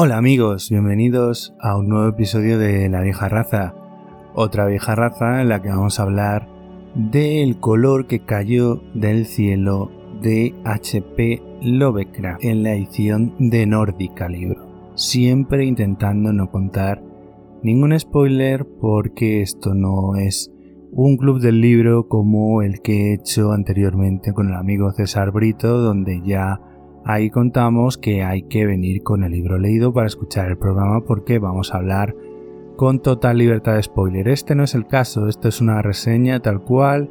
Hola amigos, bienvenidos a un nuevo episodio de La vieja raza. Otra vieja raza en la que vamos a hablar del color que cayó del cielo de HP Lovecraft en la edición de Nórdica Libro. Siempre intentando no contar ningún spoiler porque esto no es un club del libro como el que he hecho anteriormente con el amigo César Brito, donde ya ahí contamos que hay que venir con el libro leído para escuchar el programa porque vamos a hablar con total libertad de spoiler. Este no es el caso, esto es una reseña tal cual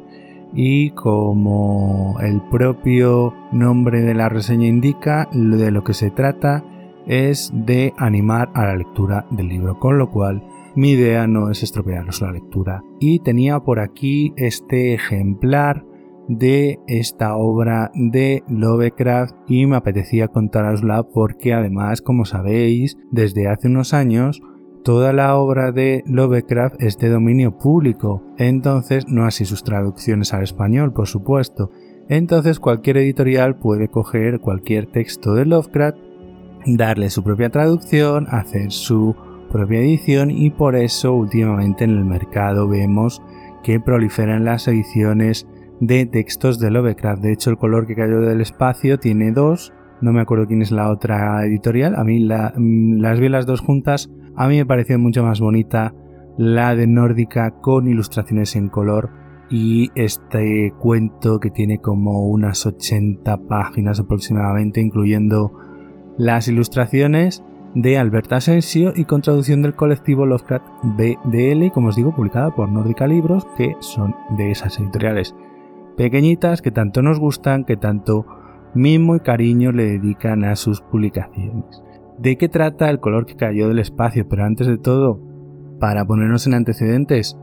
y como el propio nombre de la reseña indica, de lo que se trata es de animar a la lectura del libro, con lo cual mi idea no es estropearos la lectura. Y tenía por aquí este ejemplar de esta obra de Lovecraft y me apetecía contarosla porque además, como sabéis, desde hace unos años toda la obra de Lovecraft es de dominio público, entonces no así sus traducciones al español, por supuesto. Entonces cualquier editorial puede coger cualquier texto de Lovecraft, darle su propia traducción, hacer su propia edición y por eso últimamente en el mercado vemos que proliferan las ediciones de textos de Lovecraft. De hecho, el color que cayó del espacio tiene dos. No me acuerdo quién es la otra editorial. A mí mm, las vi las dos juntas. A mí me pareció mucho más bonita la de Nórdica con ilustraciones en color y este cuento que tiene como unas 80 páginas aproximadamente, incluyendo las ilustraciones de Alberta Asensio y con traducción del colectivo Lovecraft BDL, como os digo, publicada por Nórdica Libros, que son de esas editoriales pequeñitas que tanto nos gustan, que tanto mimo y cariño le dedican a sus publicaciones. ¿De qué trata el color que cayó del espacio? Pero antes de todo, para ponernos en antecedentes,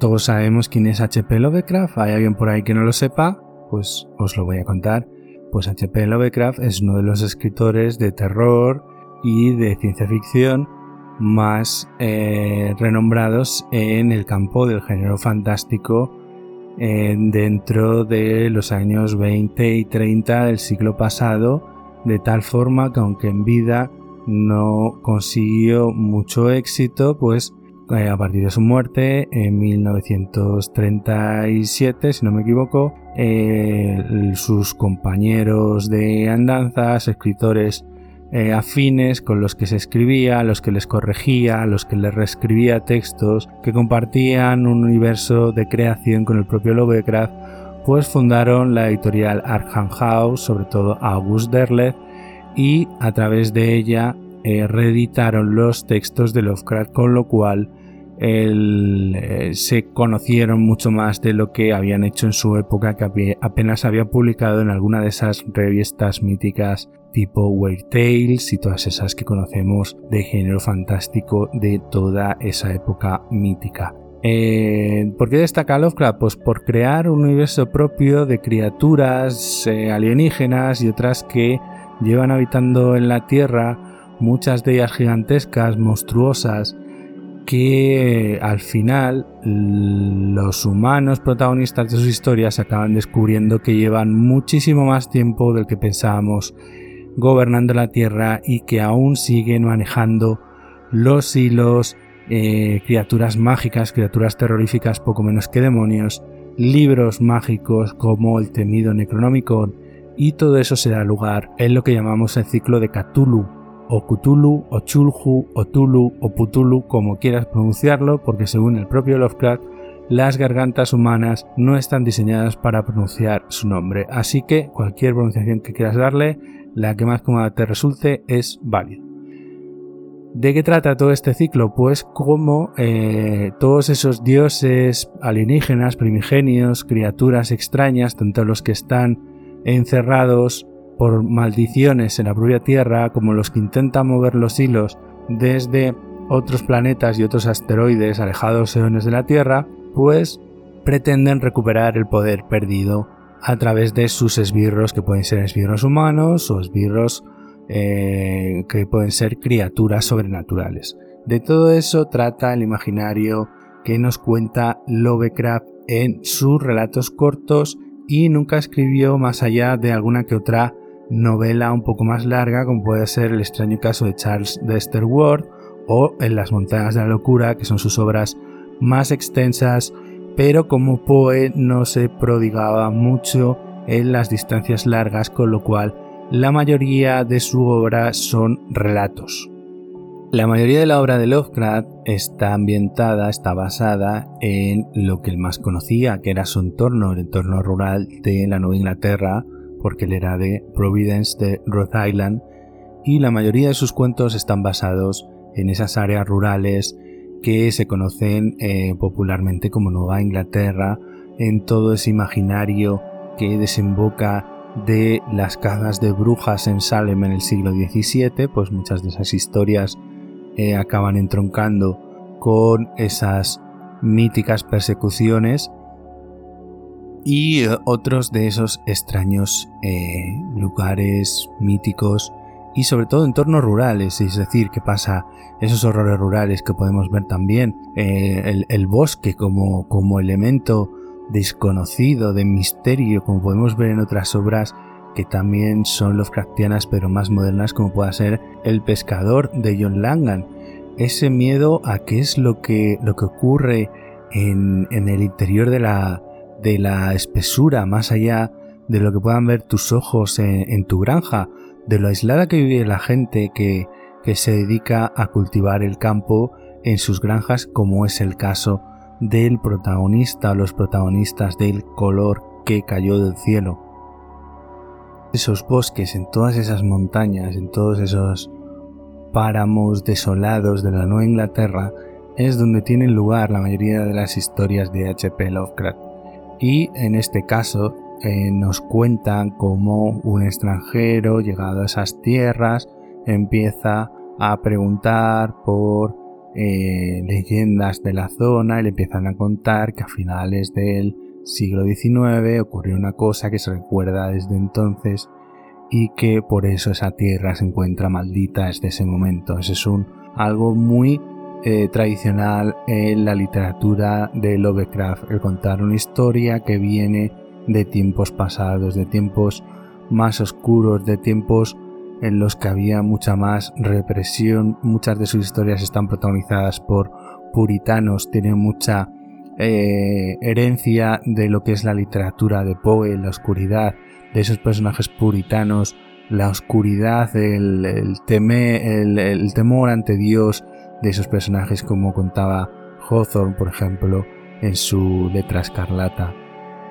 todos sabemos quién es HP Lovecraft, ¿hay alguien por ahí que no lo sepa? Pues os lo voy a contar. Pues HP Lovecraft es uno de los escritores de terror y de ciencia ficción más eh, renombrados en el campo del género fantástico eh, dentro de los años 20 y 30 del siglo pasado, de tal forma que aunque en vida no consiguió mucho éxito, pues eh, a partir de su muerte en 1937, si no me equivoco, sus compañeros de andanzas, escritores eh, afines con los que se escribía, los que les corregía, los que les reescribía textos, que compartían un universo de creación con el propio Lovecraft, pues fundaron la editorial Arkham House, sobre todo August Derleth, y a través de ella eh, reeditaron los textos de Lovecraft, con lo cual eh, se conocieron mucho más de lo que habían hecho en su época, que apenas había publicado en alguna de esas revistas míticas tipo Weird Tales y todas esas que conocemos de género fantástico de toda esa época mítica. Eh, ¿Por qué destaca Lovecraft? Pues por crear un universo propio de criaturas eh, alienígenas y otras que llevan habitando en la Tierra, muchas de ellas gigantescas, monstruosas, que al final los humanos protagonistas de sus historias acaban descubriendo que llevan muchísimo más tiempo del que pensábamos gobernando la Tierra y que aún siguen manejando los hilos, eh, criaturas mágicas, criaturas terroríficas poco menos que demonios, libros mágicos como el temido Necronomicon. Y todo eso se da lugar en lo que llamamos el ciclo de Cthulhu o Cthulhu o Chulhu o Tulu o Putulu como quieras pronunciarlo porque según el propio Lovecraft las gargantas humanas no están diseñadas para pronunciar su nombre. Así que cualquier pronunciación que quieras darle la que más cómoda te resulte es válida. ¿De qué trata todo este ciclo? Pues como eh, todos esos dioses alienígenas, primigenios, criaturas extrañas, tanto los que están encerrados por maldiciones en la propia Tierra, como los que intentan mover los hilos desde otros planetas y otros asteroides alejados eones de la Tierra, pues pretenden recuperar el poder perdido a través de sus esbirros, que pueden ser esbirros humanos o esbirros eh, que pueden ser criaturas sobrenaturales. De todo eso trata el imaginario que nos cuenta Lovecraft en sus relatos cortos y nunca escribió más allá de alguna que otra novela un poco más larga, como puede ser El extraño caso de Charles Dexter Ward o En las montañas de la locura, que son sus obras más extensas, pero como Poe no se prodigaba mucho en las distancias largas, con lo cual la mayoría de su obra son relatos. La mayoría de la obra de Lovecraft está ambientada, está basada en lo que él más conocía, que era su entorno, el entorno rural de la Nueva Inglaterra, porque él era de Providence, de Rhode Island, y la mayoría de sus cuentos están basados en esas áreas rurales que se conocen eh, popularmente como Nueva Inglaterra, en todo ese imaginario que desemboca de las cazas de brujas en Salem en el siglo XVII, pues muchas de esas historias eh, acaban entroncando con esas míticas persecuciones y eh, otros de esos extraños lugares míticos y sobre todo entornos rurales, es decir, que pasa esos horrores rurales que podemos ver también, eh, el, bosque como, como elemento desconocido, de misterio, como podemos ver en otras obras que también son Lovecraftianas pero más modernas, como pueda ser El pescador de John Langan. Ese miedo a qué es lo que, lo que ocurre en, el interior de la, de la espesura, más allá de lo que puedan ver tus ojos en tu granja, de lo aislada que vive la gente que, se dedica a cultivar el campo en sus granjas, como es el caso del protagonista o los protagonistas del color que cayó del cielo. Esos bosques, en todas esas montañas, en todos esos páramos desolados de la Nueva Inglaterra, es donde tienen lugar la mayoría de las historias de H.P. Lovecraft. Y en este caso, eh, nos cuentan cómo un extranjero llegado a esas tierras empieza a preguntar por eh, leyendas de la zona y le empiezan a contar que a finales del siglo XIX ocurrió una cosa que se recuerda desde entonces y que por eso esa tierra se encuentra maldita desde ese momento. Ese es un algo muy eh, tradicional en la literatura de Lovecraft, el contar una historia que viene de tiempos pasados, de tiempos más oscuros, de tiempos en los que había mucha más represión. Muchas de sus historias están protagonizadas por puritanos, tienen mucha eh, herencia de lo que es la literatura de Poe, la oscuridad de esos personajes puritanos, la oscuridad, el, el temor ante Dios de esos personajes como contaba Hawthorne, por ejemplo, en su letra escarlata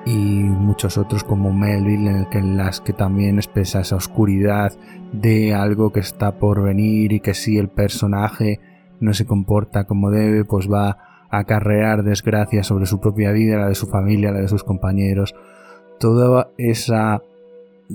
y muchos otros como Melville en, que, las que también expresa esa oscuridad de algo que está por venir y que si el personaje no se comporta como debe pues va a acarrear desgracia sobre su propia vida, la de su familia, la de sus compañeros. Toda esa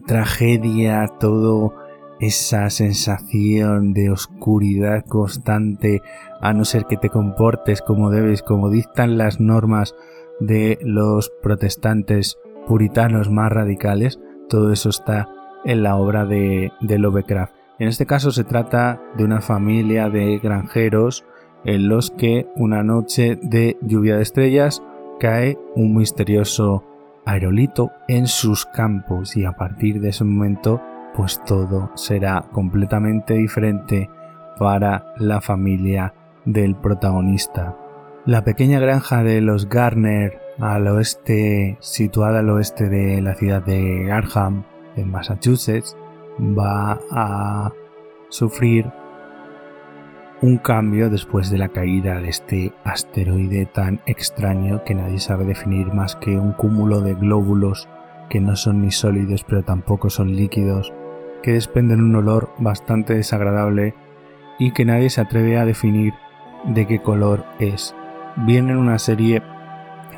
tragedia, toda esa sensación de oscuridad constante, a no ser que te comportes como debes, como dictan las normas de los protestantes puritanos más radicales, todo eso está en la obra de, de Lovecraft. En este caso se trata de una familia de granjeros en los que una noche de lluvia de estrellas cae un misterioso aerolito en sus campos y a partir de ese momento pues todo será completamente diferente para la familia del protagonista. La pequeña granja de los Garner al oeste, situada al oeste de la ciudad de Garham, en Massachusetts, va a sufrir un cambio después de la caída de este asteroide tan extraño que nadie sabe definir más que un cúmulo de glóbulos que no son ni sólidos pero tampoco son líquidos, que desprenden un olor bastante desagradable y que nadie se atreve a definir de qué color es vienen una serie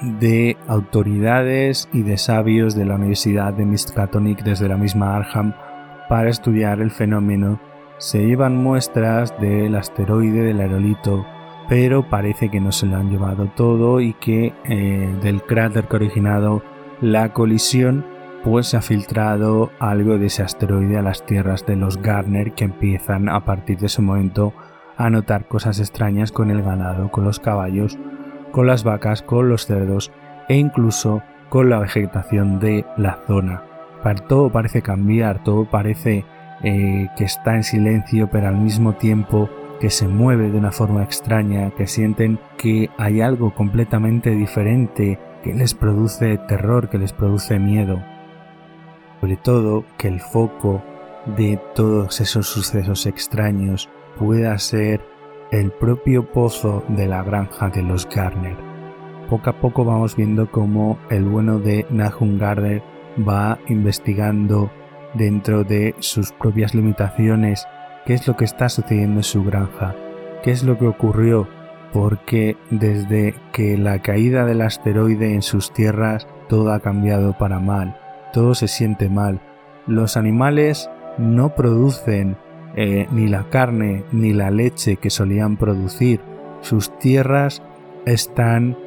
de autoridades y de sabios de la Universidad de Miskatonic desde la misma Arham para estudiar el fenómeno. Se llevan muestras del asteroide del aerolito, pero parece que no se lo han llevado todo y que eh, del cráter que ha originado la colisión pues se ha filtrado algo de ese asteroide a las tierras de los Garner que empiezan a partir de ese momento a notar cosas extrañas con el ganado, con los caballos, con las vacas, con los cerdos e incluso con la vegetación de la zona. todo parece cambiar, todo parece eh, que está en silencio, pero al mismo tiempo que se mueve de una forma extraña, que sienten que hay algo completamente diferente que les produce terror, que les produce miedo. Sobre todo que el foco de todos esos sucesos extraños pueda ser el propio pozo de la granja de los Garner. Poco a poco vamos viendo cómo el bueno de Nahum Garner va investigando dentro de sus propias limitaciones qué es lo que está sucediendo en su granja, qué es lo que ocurrió, porque desde que la caída del asteroide en sus tierras todo ha cambiado para mal, todo se siente mal. Los animales no producen eh, ni la carne ni la leche que solían producir. Sus tierras están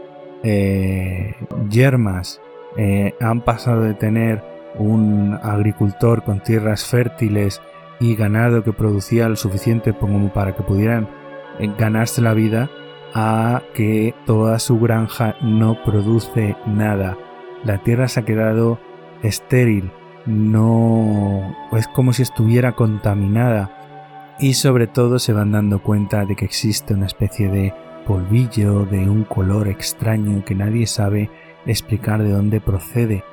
eh, yermas. Eh, han pasado de tener un agricultor con tierras fértiles y ganado que producía lo suficiente para que pudieran ganarse la vida a que toda su granja no produce nada. La tierra se ha quedado estéril, no es como si estuviera contaminada. Y sobre todo se van dando cuenta de que existe una especie de polvillo de un color extraño que nadie sabe explicar de dónde procede.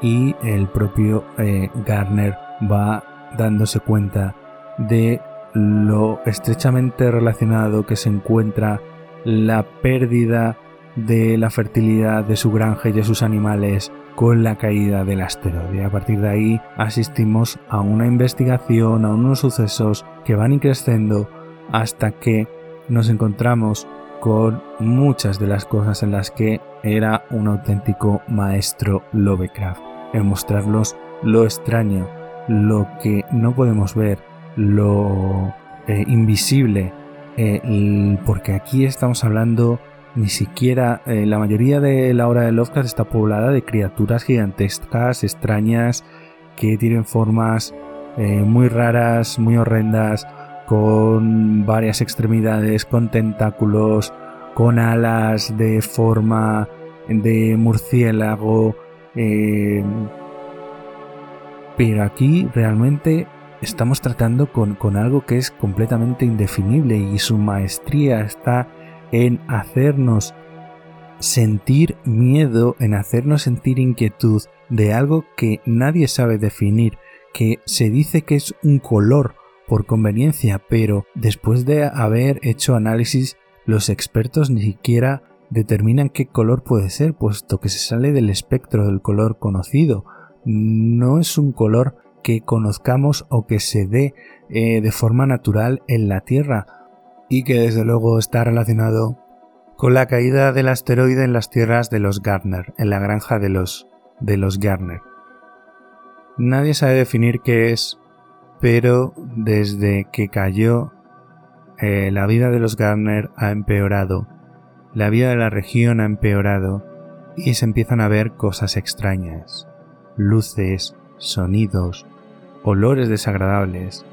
Y el propio eh, Garner va dándose cuenta de lo estrechamente relacionado que se encuentra la pérdida de la fertilidad de su granja y de sus animales con la caída del asteroide. A partir de ahí asistimos a una investigación, a unos sucesos que van creciendo hasta que nos encontramos con muchas de las cosas en las que era un auténtico maestro Lovecraft en mostrarnos lo extraño, lo que no podemos ver, lo eh, invisible, eh, porque aquí estamos hablando ni siquiera eh, la mayoría de la obra de Lovecraft está poblada de criaturas gigantescas, extrañas, que tienen formas muy raras, muy horrendas, con varias extremidades, con tentáculos, con alas de forma de murciélago, eh, pero aquí realmente estamos tratando con, con, algo que es completamente indefinible y su maestría está en hacernos sentir miedo, en hacernos sentir inquietud de algo que nadie sabe definir, que se dice que es un color por conveniencia, pero después de haber hecho análisis, los expertos ni siquiera determinan qué color puede ser, puesto que se sale del espectro del color conocido. No es un color que conozcamos o que se dé eh, de forma natural en la Tierra y que desde luego está relacionado con la caída del asteroide en las tierras de los Gardner, en la granja de los, de los Gardner. Nadie sabe definir qué es, pero desde que cayó eh, la vida de los Gardner ha empeorado la vida de la región ha empeorado y se empiezan a ver cosas extrañas, luces, sonidos, olores desagradables.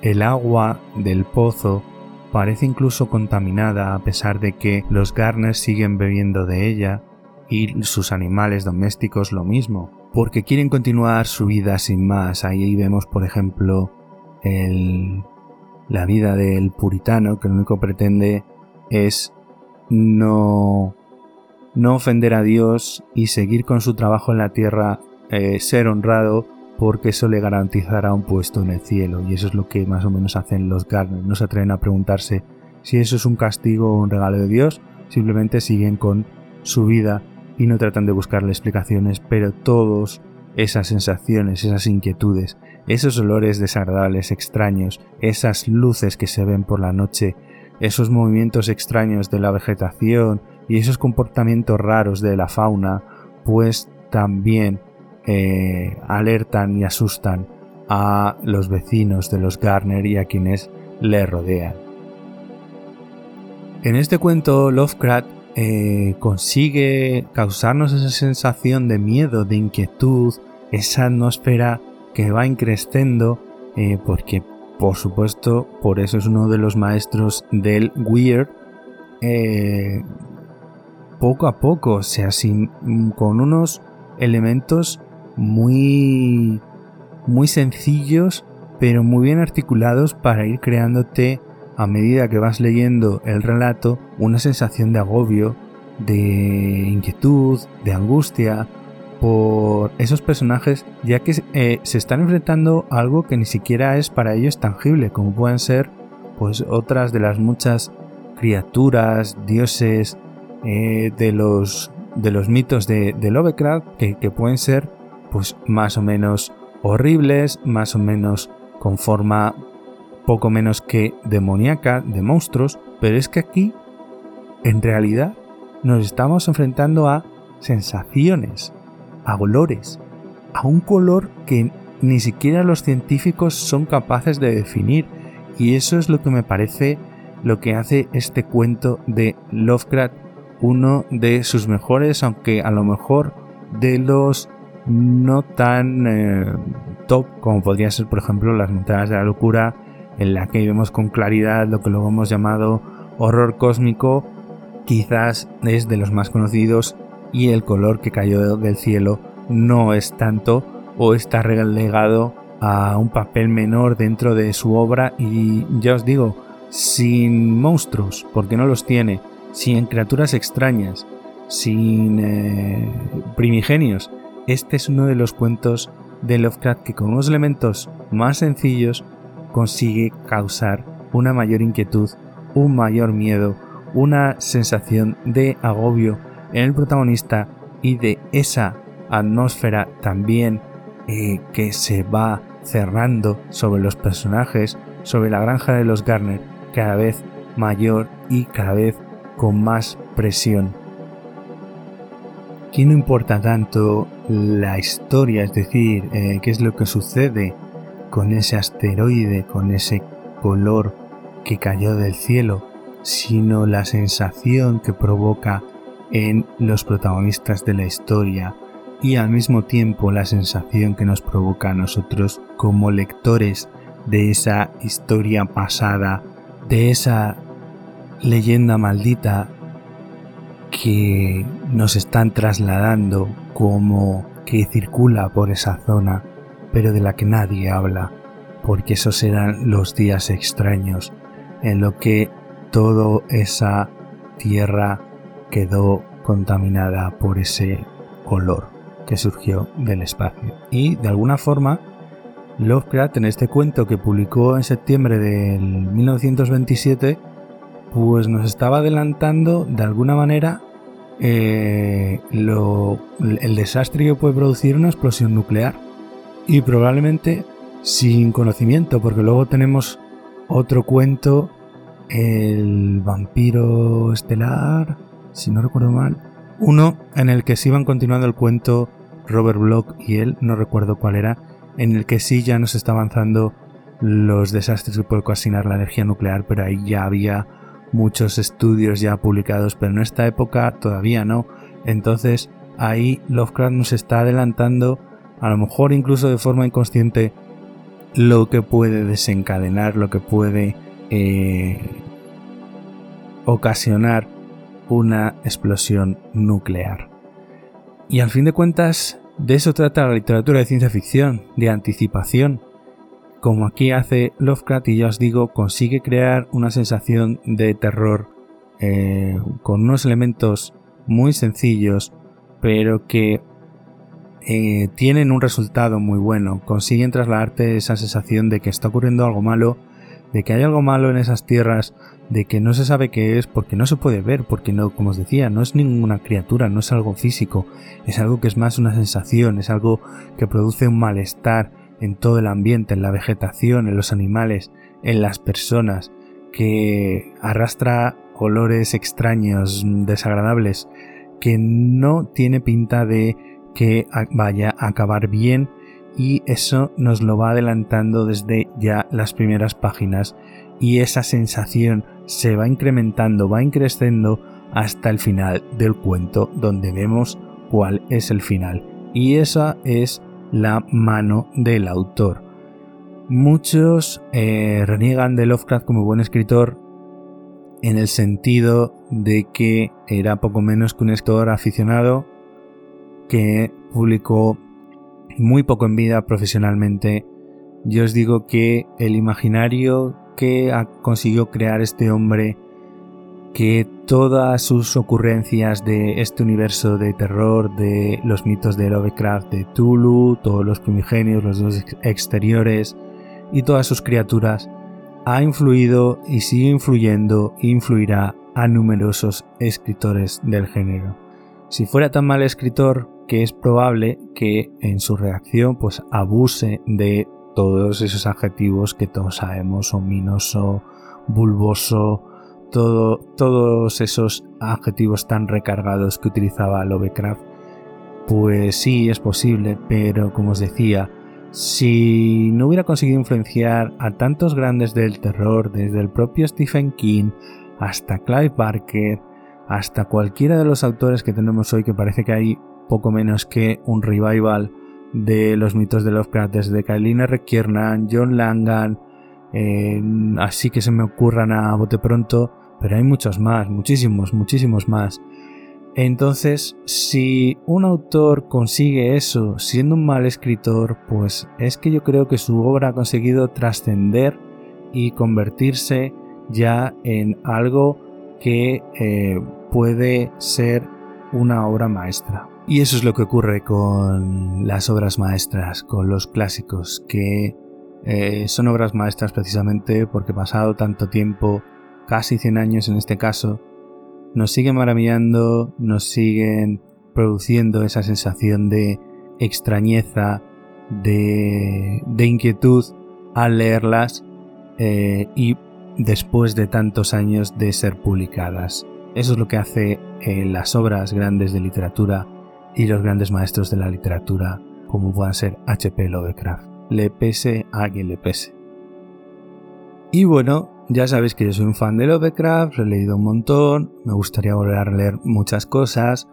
El agua del pozo parece incluso contaminada a pesar de que los Garners siguen bebiendo de ella y sus animales domésticos lo mismo, porque quieren continuar su vida sin más. Ahí vemos, por ejemplo, el, la vida del puritano que lo único que pretende es no, no ofender a Dios y seguir con su trabajo en la tierra, eh, ser honrado, porque eso le garantizará un puesto en el cielo. Y eso es lo que más o menos hacen los Garner. No se atreven a preguntarse si eso es un castigo o un regalo de Dios, simplemente siguen con su vida y no tratan de buscarle explicaciones, pero todos esas sensaciones, esas inquietudes, esos olores desagradables, extraños, esas luces que se ven por la noche, esos movimientos extraños de la vegetación y esos comportamientos raros de la fauna, pues también eh, alertan y asustan a los vecinos de los Garner y a quienes le rodean. En este cuento, Lovecraft eh, consigue causarnos esa sensación de miedo, de inquietud, esa atmósfera que va increciendo, eh, porque por supuesto, por eso es uno de los maestros del weird. Poco a poco, o sea, sin, con unos elementos muy muy sencillos pero muy bien articulados para ir creándote a medida que vas leyendo el relato una sensación de agobio, de inquietud, de angustia por esos personajes ya que eh, se están enfrentando a algo que ni siquiera es para ellos tangible como pueden ser pues otras de las muchas criaturas, dioses eh, de los de los mitos de, Lovecraft que, que, pueden ser pues más o menos horribles, más o menos con forma poco menos que demoníaca, de monstruos, pero es que aquí en realidad nos estamos enfrentando a sensaciones, a olores, a un color que ni siquiera los científicos son capaces de definir. Y eso es lo que me parece lo que hace este cuento de Lovecraft uno de sus mejores, aunque a lo mejor de los no tan eh, top como podría ser por ejemplo las montañas de la locura en la que vemos con claridad lo que luego hemos llamado horror cósmico quizás es de los más conocidos y el color que cayó del cielo no es tanto o está relegado a un papel menor dentro de su obra y ya os digo, sin monstruos, porque no los tiene, sin criaturas extrañas, sin eh, primigenios. Este es uno de los cuentos de Lovecraft que con unos elementos más sencillos consigue causar una mayor inquietud, un mayor miedo, una sensación de agobio en el protagonista y de esa atmósfera también eh, que se va cerrando sobre los personajes, sobre la granja de los Garner, cada vez mayor y cada vez con más presión. Aquí no importa tanto la historia, es decir, eh, qué es lo que sucede con ese asteroide, con ese color que cayó del cielo, sino la sensación que provoca en los protagonistas de la historia y al mismo tiempo la sensación que nos provoca a nosotros como lectores de esa historia pasada, de esa leyenda maldita que nos están trasladando como que circula por esa zona, pero de la que nadie habla, porque esos eran los días extraños en lo que toda esa tierra quedó contaminada por ese color que surgió del espacio. Y de alguna forma, Lovecraft en este cuento que publicó en septiembre del 1927, pues nos estaba adelantando de alguna manera eh, el desastre que puede producir una explosión nuclear. Y probablemente sin conocimiento, porque luego tenemos otro cuento, el vampiro estelar, si no recuerdo mal, uno en el que se iban continuando el cuento Robert Block y él, no recuerdo cuál era, en el que sí ya nos está avanzando los desastres que puede ocasionar la energía nuclear, pero ahí ya había muchos estudios ya publicados, pero en esta época todavía no. Entonces ahí Lovecraft nos está adelantando, a lo mejor incluso de forma inconsciente, lo que puede desencadenar, lo que puede eh, ocasionar una explosión nuclear. Y al fin de cuentas, de eso trata la literatura de ciencia ficción, de anticipación. Como aquí hace Lovecraft y ya os digo, consigue crear una sensación de terror eh, con unos elementos muy sencillos, pero que eh, tienen un resultado muy bueno. Consiguen trasladarte esa sensación de que está ocurriendo algo malo, de que hay algo malo en esas tierras, de que no se sabe qué es porque no se puede ver, porque no, como os decía, no es ninguna criatura, no es algo físico, es algo que es más una sensación, es algo que produce un malestar en todo el ambiente, en la vegetación, en los animales, en las personas, que arrastra olores extraños, desagradables, que no tiene pinta de que vaya a acabar bien y eso nos lo va adelantando desde ya las primeras páginas y esa sensación se va incrementando, va increciendo hasta el final del cuento donde vemos cuál es el final. Y esa es la mano del autor. Muchos eh, reniegan de Lovecraft como buen escritor en el sentido de que era poco menos que un escritor aficionado que publicó muy poco en vida profesionalmente. Yo os digo que el imaginario que consiguió crear este hombre, que todas sus ocurrencias de este universo de terror, de los mitos de Lovecraft, de Tulu, todos los primigenios, los dos exteriores y todas sus criaturas, ha influido y sigue influyendo e influirá a numerosos escritores del género. Si fuera tan mal escritor, que es probable que en su reacción pues abuse de todos esos adjetivos que todos sabemos, ominoso, bulboso, todo, todos esos adjetivos tan recargados que utilizaba Lovecraft, pues sí es posible, pero como os decía, si no hubiera conseguido influenciar a tantos grandes del terror, desde el propio Stephen King hasta Clive Barker, hasta cualquiera de los autores que tenemos hoy, que parece que hay poco menos que un revival de los mitos de Lovecraft desde Kailin R. Kiernan, John Langan, así que se me ocurran a bote pronto, pero hay muchos más, muchísimos, muchísimos más. Entonces, si un autor consigue eso siendo un mal escritor, pues es que yo creo que su obra ha conseguido trascender y convertirse ya en algo que eh, puede ser una obra maestra. Y eso es lo que ocurre con las obras maestras, con los clásicos, que eh, son obras maestras precisamente porque pasado tanto tiempo, casi 100 años en este caso, nos siguen maravillando, nos siguen produciendo esa sensación de extrañeza, de, inquietud al leerlas eh, y después de tantos años de ser publicadas. Eso es lo que hace eh, las obras grandes de literatura y los grandes maestros de la literatura, como puedan ser H.P. Lovecraft. Le pese a quien le pese. Y bueno, ya sabéis que yo soy un fan de Lovecraft, he leído un montón, me gustaría volver a leer muchas cosas.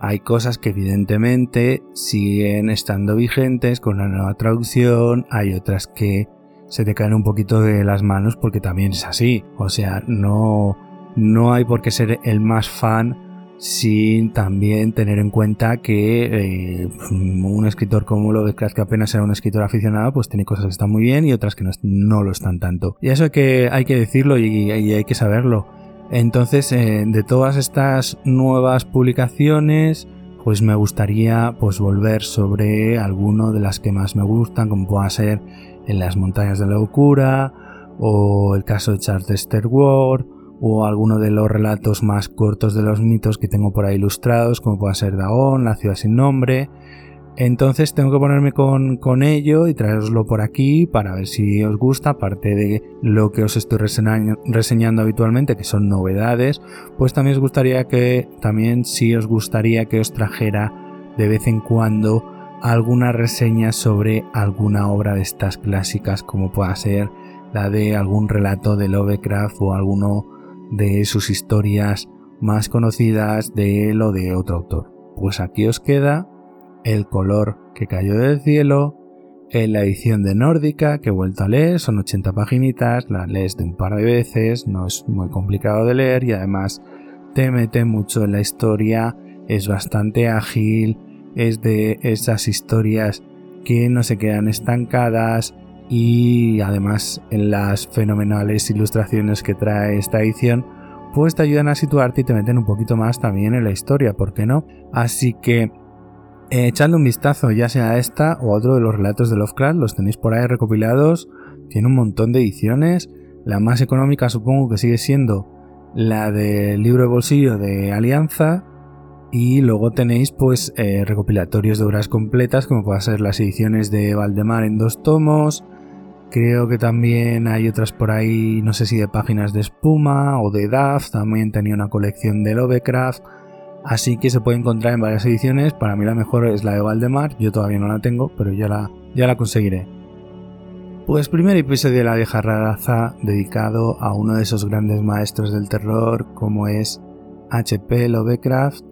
Hay cosas que evidentemente siguen estando vigentes con la nueva traducción, hay otras que se te caen un poquito de las manos porque también es así. O sea, no, no hay por qué ser el más fan sin también tener en cuenta que eh, un escritor como lo de que apenas era un escritor aficionado, pues tiene cosas que están muy bien y otras que no, lo están tanto. Y eso hay que, hay que decirlo y, hay que saberlo. Entonces, eh, de todas estas nuevas publicaciones, pues me gustaría pues volver sobre alguno de las que más me gustan, como pueda ser En las montañas de la locura, o el caso de Charles Ward, o alguno de los relatos más cortos de los mitos que tengo por ahí ilustrados, como pueda ser Dagon, La ciudad sin nombre. Entonces tengo que ponerme con, ello y traeroslo por aquí para ver si os gusta, aparte de lo que os estoy reseñando, habitualmente, que son novedades, pues también os gustaría que, también si os gustaría que os trajera de vez en cuando alguna reseña sobre alguna obra de estas clásicas, como pueda ser la de algún relato de Lovecraft o alguno de sus historias más conocidas de él o de otro autor. Pues aquí os queda El color que cayó del cielo, en la edición de Nórdica que he vuelto a leer, son 80 paginitas, la lees de un par de veces, no es muy complicado de leer y además te mete mucho en la historia, es bastante ágil, es de esas historias que no se quedan estancadas, y además en las fenomenales ilustraciones que trae esta edición pues te ayudan a situarte y te meten un poquito más también en la historia, ¿por qué no? Así que eh, echando un vistazo ya sea a esta o a otro de los relatos de Lovecraft, los tenéis por ahí recopilados, tiene un montón de ediciones, la más económica supongo que sigue siendo la del libro de bolsillo de Alianza, y luego tenéis pues eh, recopilatorios de obras completas como pueden ser las ediciones de Valdemar en dos tomos, Creo que también hay otras por ahí, no sé si de páginas de espuma o de DAF, también tenía una colección de Lovecraft, así que se puede encontrar en varias ediciones. Para mí la mejor es la de Valdemar, yo todavía no la tengo, pero ya la, ya la conseguiré. Pues primer episodio de La vieja raza dedicado a uno de esos grandes maestros del terror como es HP Lovecraft.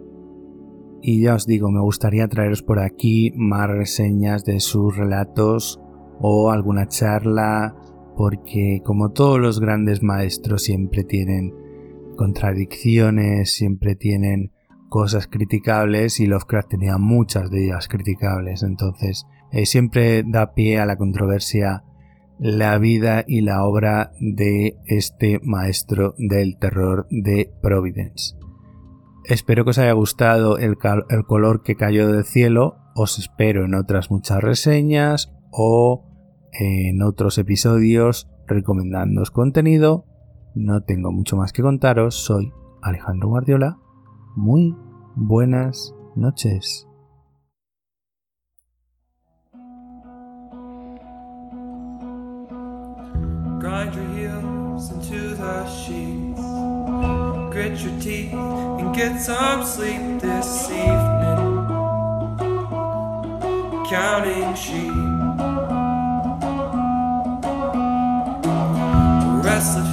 Y ya os digo, me gustaría traeros por aquí más reseñas de sus relatos o alguna charla, porque como todos los grandes maestros siempre tienen contradicciones, siempre tienen cosas criticables y Lovecraft tenía muchas de ellas criticables. Entonces, eh, siempre da pie a la controversia la vida y la obra de este maestro del terror de Providence. Espero que os haya gustado el, el color que cayó del cielo. Os espero en otras muchas reseñas o en otros episodios recomendándoos contenido. No tengo mucho más que contaros. Soy Alejandro Guardiola. Muy buenas noches. Grind your heels into the sheets. Grit your teeth and get some sleep this evening. Counting sheep. pacific.